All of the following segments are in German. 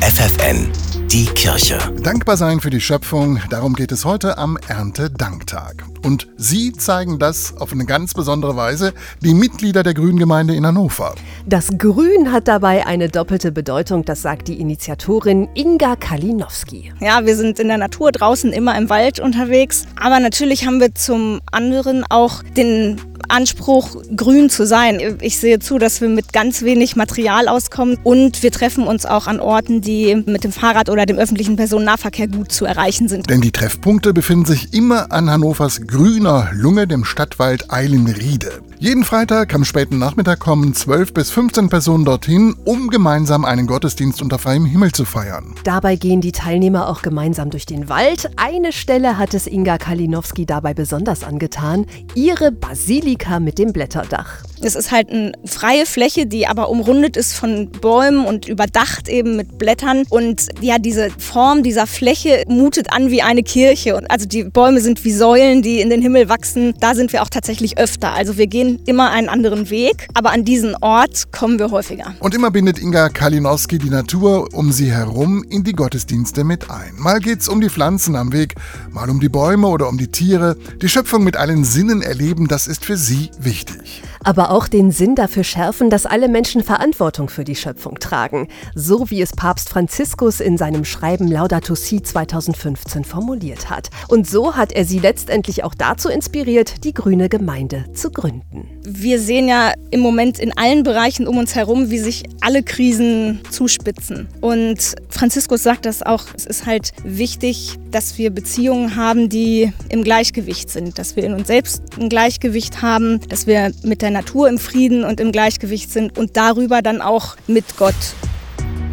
FFN, die Kirche. Dankbar sein für die Schöpfung, darum geht es heute am Erntedanktag. Und Sie zeigen das auf eine ganz besondere Weise, die Mitglieder der Grüngemeinde in Hannover. Das Grün hat dabei eine doppelte Bedeutung, das sagt die Initiatorin Inga Kalinowski. Ja, wir sind in der Natur draußen immer im Wald unterwegs, aber natürlich haben wir zum anderen auch den Anspruch, grün zu sein. Ich sehe zu, dass wir mit ganz wenig Material auskommen und wir treffen uns auch an Orten, die mit dem Fahrrad oder dem öffentlichen Personennahverkehr gut zu erreichen sind. Denn die Treffpunkte befinden sich immer an Hannovers grüner Lunge, dem Stadtwald Eilenriede. Jeden Freitag am späten Nachmittag kommen 12 bis 15 Personen dorthin, um gemeinsam einen Gottesdienst unter freiem Himmel zu feiern. Dabei gehen die Teilnehmer auch gemeinsam durch den Wald. Eine Stelle hat es Inga Kalinowski dabei besonders angetan, ihre Basilika mit dem Blätterdach. Es ist halt eine freie Fläche, die aber umrundet ist von Bäumen und überdacht eben mit Blättern. Und ja, diese Form dieser Fläche mutet an wie eine Kirche. Also die Bäume sind wie Säulen, die in den Himmel wachsen. Da sind wir auch tatsächlich öfter. Also wir gehen immer einen anderen Weg, aber an diesen Ort kommen wir häufiger. Und immer bindet Inga Kalinowski die Natur um sie herum in die Gottesdienste mit ein. Mal geht's um die Pflanzen am Weg, mal um die Bäume oder um die Tiere. Die Schöpfung mit allen Sinnen erleben, das ist für sie wichtig aber auch den Sinn dafür schärfen, dass alle Menschen Verantwortung für die Schöpfung tragen, so wie es Papst Franziskus in seinem Schreiben Laudato Si 2015 formuliert hat. Und so hat er sie letztendlich auch dazu inspiriert, die grüne Gemeinde zu gründen. Wir sehen ja im Moment in allen Bereichen um uns herum, wie sich alle Krisen zuspitzen. Und Franziskus sagt das auch, es ist halt wichtig, dass wir Beziehungen haben, die im Gleichgewicht sind, dass wir in uns selbst ein Gleichgewicht haben, dass wir mit der Natur im Frieden und im Gleichgewicht sind und darüber dann auch mit Gott.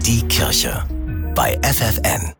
Die Kirche bei FFN.